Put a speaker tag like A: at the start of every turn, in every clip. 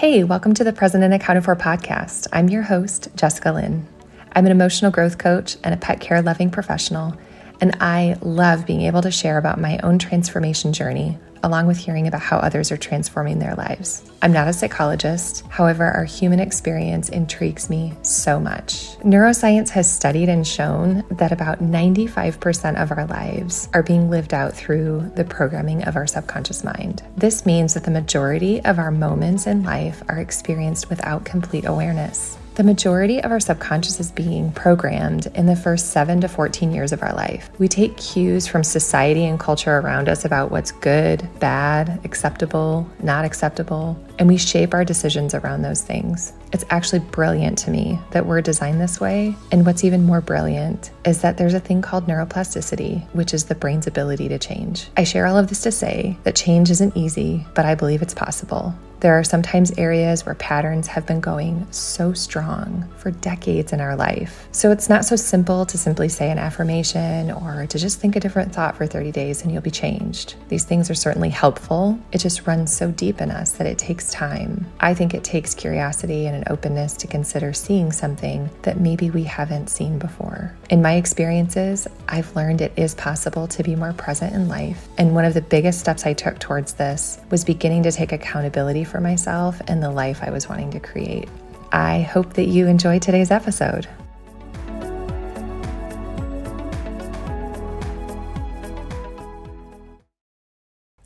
A: Hey, welcome to the Present and Accounted For podcast. I'm your host, Jessica Lyn. I'm an emotional growth coach and a pet care loving professional, and I love being able to share about my own transformation journey along with hearing about how others are transforming their lives. I'm not a psychologist, however, our human experience intrigues me so much. Neuroscience has studied and shown that about 95% of our lives are being lived out through the programming of our subconscious mind. This means that the majority of our moments in life are experienced without complete awareness. The majority of our subconscious is being programmed in the first 7 to 14 years of our life. We take cues from society and culture around us about what's good, bad, acceptable, not acceptable, and we shape our decisions around those things. It's actually brilliant to me that we're designed this way. And what's even more brilliant is that there's a thing called neuroplasticity, which is the brain's ability to change. I share all of this to say that change isn't easy, but I believe it's possible. There are sometimes areas where patterns have been going so strong for decades in our life. So it's not so simple to simply say an affirmation or to just think a different thought for 30 days and you'll be changed. These things are certainly helpful. It just runs so deep in us that it takes time. I think it takes curiosity and an openness to consider seeing something that maybe we haven't seen before. In my experiences, I've learned it is possible to be more present in life. And one of the biggest steps I took towards this was beginning to take accountability for myself and the life I was wanting to create. I hope that you enjoy today's episode.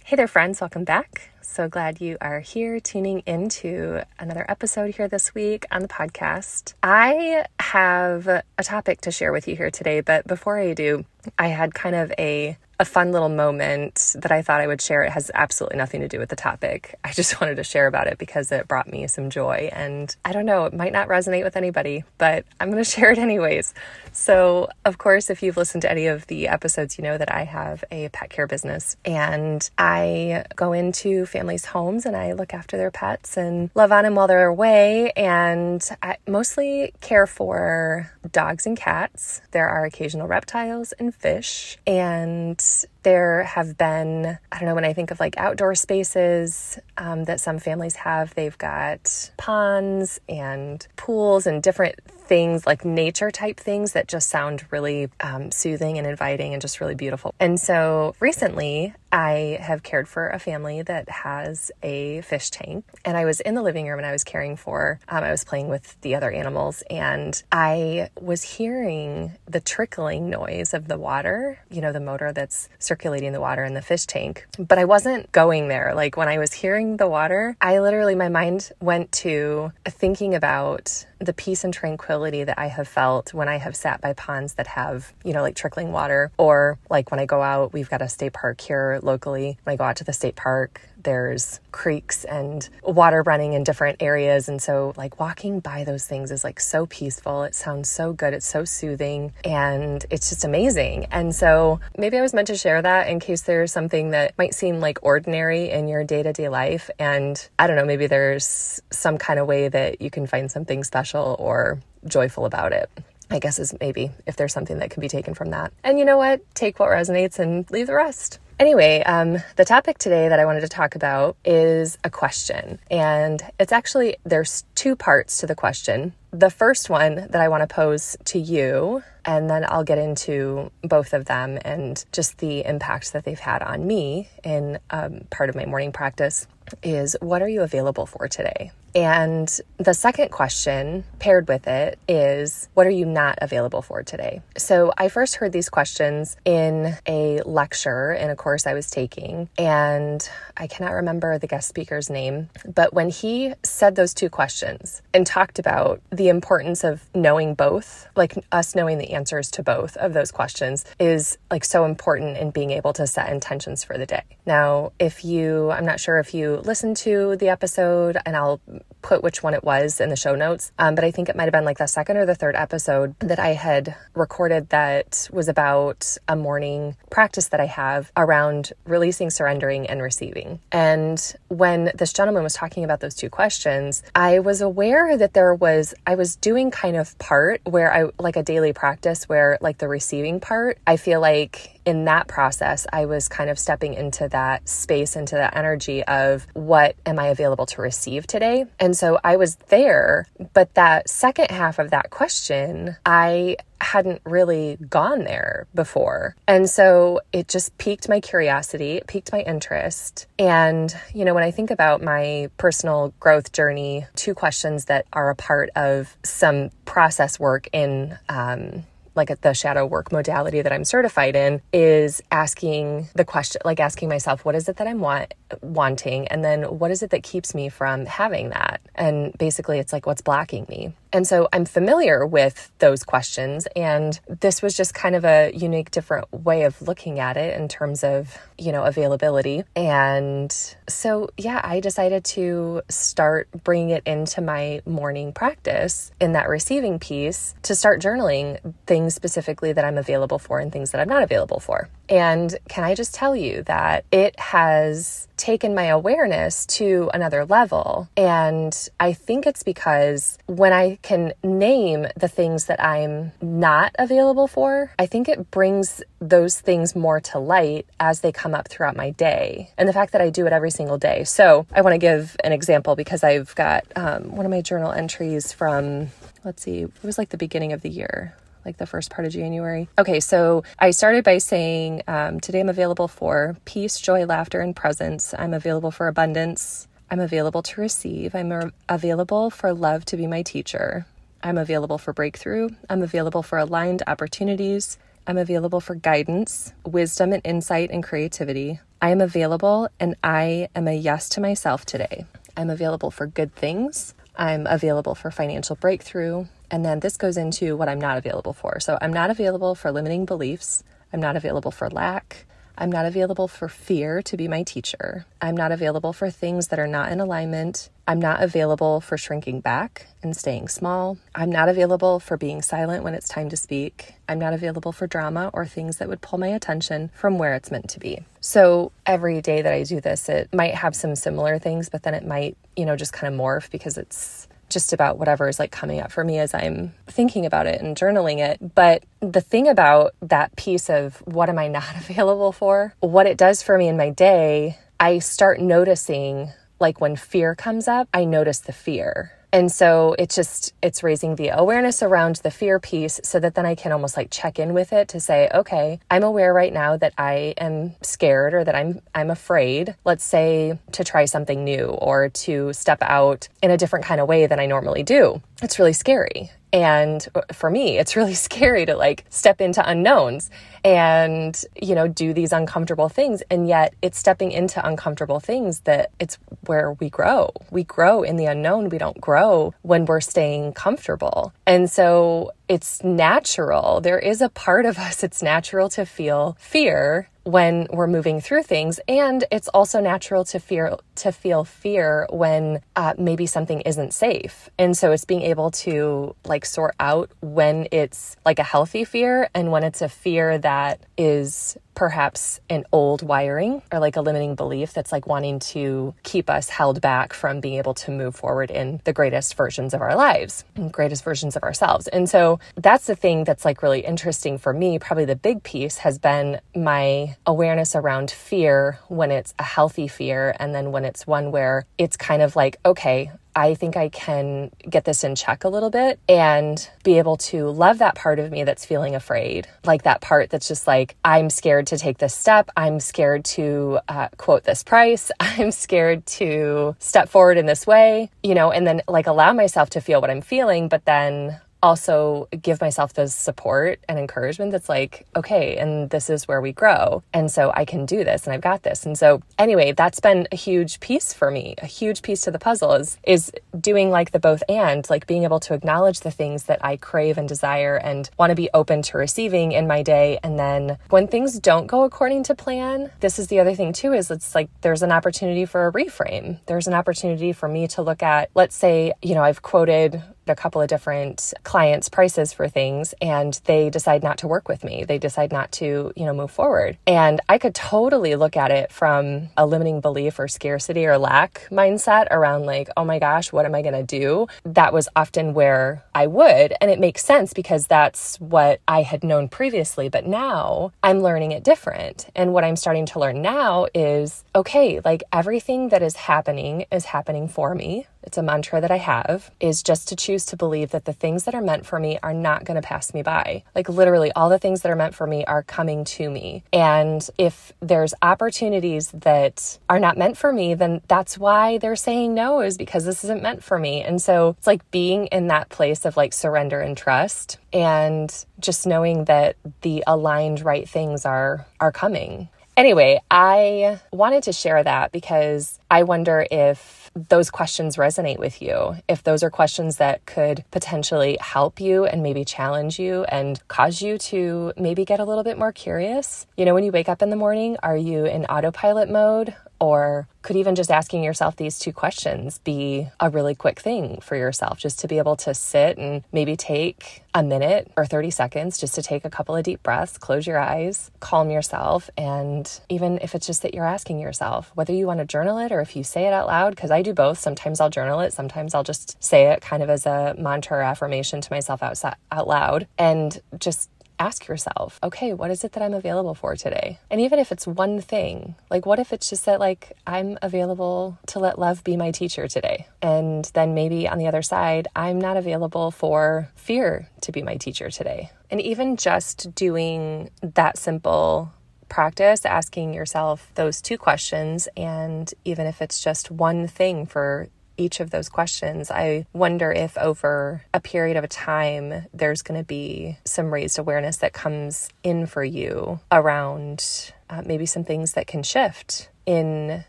A: Hey there, friends. Welcome back. So glad you are here tuning into another episode here this week on the podcast. I have a topic to share with you here today, but before I do, I had kind of a a fun little moment that I thought I would share. It has absolutely nothing to do with the topic. I just wanted to share about it because it brought me some joy. And I don't know, it might not resonate with anybody, but I'm going to share it anyways. So, of course, if you've listened to any of the episodes, you know that I have a pet care business and I go into families' homes and I look after their pets and love on them while they're away. And I mostly care for dogs and cats. There are occasional reptiles and fish. And there have been, I don't know, when I think of like outdoor spaces um, that some families have, they've got ponds and pools and different things like nature type things that just sound really um, soothing and inviting and just really beautiful. And so recently, I have cared for a family that has a fish tank, and I was in the living room and I was caring for, um, I was playing with the other animals, and I was hearing the trickling noise of the water, you know, the motor that's circulating the water in the fish tank. But I wasn't going there. Like when I was hearing the water, I literally, my mind went to thinking about the peace and tranquility that I have felt when I have sat by ponds that have, you know, like trickling water, or like when I go out, we've got a state park here locally. When I go out to the state park, there's creeks and water running in different areas. And so, like, walking by those things is like so peaceful. It sounds so good. It's so soothing and it's just amazing. And so, maybe I was meant to share that in case there's something that might seem like ordinary in your day to day life. And I don't know, maybe there's some kind of way that you can find something special or joyful about it. I guess is maybe if there's something that can be taken from that. And you know what? Take what resonates and leave the rest. Anyway, um, the topic today that I wanted to talk about is a question. And it's actually, there's two parts to the question. The first one that I want to pose to you, and then I'll get into both of them and just the impacts that they've had on me in um, part of my morning practice, is what are you available for today? And the second question paired with it is, what are you not available for today? So I first heard these questions in a lecture in a course I was taking, and I cannot remember the guest speaker's name, but when he said those two questions and talked about the importance of knowing both, like us knowing the answers to both of those questions is like so important in being able to set intentions for the day. Now, if you, I'm not sure if you listened to the episode, and I'll put which one it was in the show notes, um, but I think it might have been like the second or the third episode that I had recorded that was about a morning practice that I have around releasing, surrendering, and receiving. And when this gentleman was talking about those two questions, I was aware that there was, I was doing kind of part where I like a daily practice where, like, the receiving part, I feel like in that process, I was kind of stepping into that space, into that energy of what am I available to receive today? And so I was there. But that second half of that question, I hadn't really gone there before. And so it just piqued my curiosity, it piqued my interest. And, you know, when I think about my personal growth journey, two questions that are a part of some process work in, um, like the shadow work modality that I'm certified in is asking the question like asking myself what is it that I'm want wanting and then what is it that keeps me from having that and basically it's like what's blocking me and so I'm familiar with those questions. And this was just kind of a unique, different way of looking at it in terms of, you know, availability. And so, yeah, I decided to start bringing it into my morning practice in that receiving piece to start journaling things specifically that I'm available for and things that I'm not available for. And can I just tell you that it has taken my awareness to another level. And I think it's because when I can name the things that I'm not available for, I think it brings those things more to light as they come up throughout my day. And the fact that I do it every single day. So I want to give an example because I've got um, one of my journal entries from, let's see, it was like the beginning of the year like the first part of January. Okay, so I started by saying um, today I'm available for peace, joy, laughter, and presence. I'm available for abundance. I'm available to receive. I'm available for love to be my teacher. I'm available for breakthrough. I'm available for aligned opportunities. I'm available for guidance, wisdom, and insight and creativity. I am available and I am a yes to myself today. I'm available for good things. I'm available for financial breakthrough. And then this goes into what I'm not available for. So I'm not available for limiting beliefs. I'm not available for lack. I'm not available for fear to be my teacher. I'm not available for things that are not in alignment. I'm not available for shrinking back and staying small. I'm not available for being silent when it's time to speak. I'm not available for drama or things that would pull my attention from where it's meant to be. So every day that I do this, it might have some similar things, but then it might, you know, just kind of morph because it's just about whatever is like coming up for me as I'm thinking about it and journaling it. But the thing about that piece of what am I not available for, what it does for me in my day, I start noticing like when fear comes up, I notice the fear. And so it's just, it's raising the awareness around the fear piece so that then I can almost like check in with it to say, okay, I'm aware right now that I am scared or that I'm, I'm afraid, let's say to try something new or to step out in a different kind of way than I normally do. It's really scary. And uh, for me, it's really scary to like step into unknowns and, you know, do these uncomfortable things. And yet it's stepping into uncomfortable things that it's where we grow. We grow in the unknown. We don't grow when we're staying comfortable. And so it's natural. There is a part of us, it's natural to feel fear when we're moving through things and it's also natural to fear to feel fear when uh, maybe something isn't safe and so it's being able to like sort out when it's like a healthy fear and when it's a fear that is perhaps an old wiring or like a limiting belief that's like wanting to keep us held back from being able to move forward in the greatest versions of our lives, and greatest versions of ourselves. And so that's the thing that's like really interesting for me. Probably the big piece has been my awareness around fear when it's a healthy fear and then when it's one where it's kind of like, okay, I think I can get this in check a little bit and be able to love that part of me that's feeling afraid. Like that part that's just like, I'm scared to take this step. I'm scared to uh, quote this price. I'm scared to step forward in this way, you know, and then like allow myself to feel what I'm feeling, but then also give myself the support and encouragement that's like, okay, and this is where we grow. And so I can do this and I've got this. And so anyway, that's been a huge piece for me. A huge piece to the puzzle is is doing like the both and, like being able to acknowledge the things that I crave and desire and want to be open to receiving in my day. And then when things don't go according to plan, this is the other thing too, is it's like there's an opportunity for a reframe. There's an opportunity for me to look at, let's say, you know, I've quoted a couple of different clients' prices for things and they decide not to work with me. They decide not to, you know, move forward. And I could totally look at it from a limiting belief or scarcity or lack mindset around like, oh my gosh, what am I going to do? That was often where I would. And it makes sense because that's what I had known previously. But now I'm learning it different. And what I'm starting to learn now is okay, like everything that is happening is happening for me it's a mantra that I have, is just to choose to believe that the things that are meant for me are not going to pass me by. Like literally, all the things that are meant for me are coming to me. And if there's opportunities that are not meant for me, then that's why they're saying no, is because this isn't meant for me. And so it's like being in that place of like surrender and trust and just knowing that the aligned right things are are coming. Anyway, I wanted to share that because I wonder if those questions resonate with you, if those are questions that could potentially help you and maybe challenge you and cause you to maybe get a little bit more curious. You know, when you wake up in the morning, are you in autopilot mode? Or could even just asking yourself these two questions be a really quick thing for yourself, just to be able to sit and maybe take a minute or 30 seconds just to take a couple of deep breaths, close your eyes, calm yourself. And even if it's just that you're asking yourself whether you want to journal it or if you say it out loud, because I do both. Sometimes I'll journal it, sometimes I'll just say it kind of as a mantra affirmation to myself out, out loud and just ask yourself, okay, what is it that I'm available for today? And even if it's one thing, like what if it's just that, like, I'm available to let love be my teacher today? And then maybe on the other side, I'm not available for fear to be my teacher today. And even just doing that simple practice asking yourself those two questions and even if it's just one thing for each of those questions, I wonder if over a period of time, there's going to be some raised awareness that comes in for you around uh, maybe some things that can shift in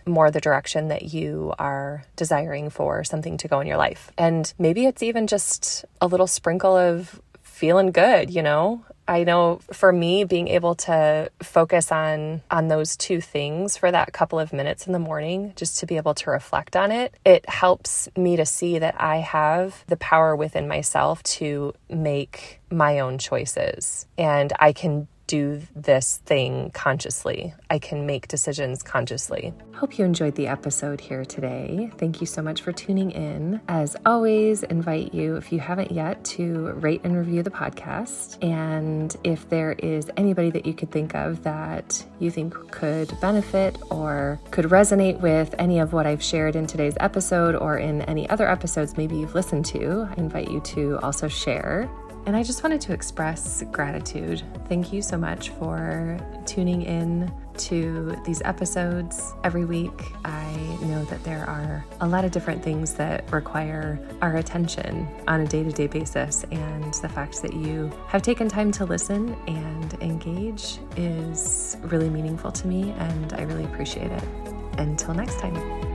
A: more the direction that you are desiring for something to go in your life. And maybe it's even just a little sprinkle of feeling good, you know? I know for me being able to focus on on those two things for that couple of minutes in the morning just to be able to reflect on it it helps me to see that I have the power within myself to make my own choices. And I can do this thing consciously. I can make decisions consciously. Hope you enjoyed the episode here today. Thank you so much for tuning in. As always, invite you, if you haven't yet, to rate and review the podcast. And if there is anybody that you could think of that you think could benefit or could resonate with any of what I've shared in today's episode or in any other episodes maybe you've listened to, I invite you to also share and I just wanted to express gratitude. Thank you so much for tuning in to these episodes every week. I know that there are a lot of different things that require our attention on a day to day basis, and the fact that you have taken time to listen and engage is really meaningful to me, and I really appreciate it. Until next time.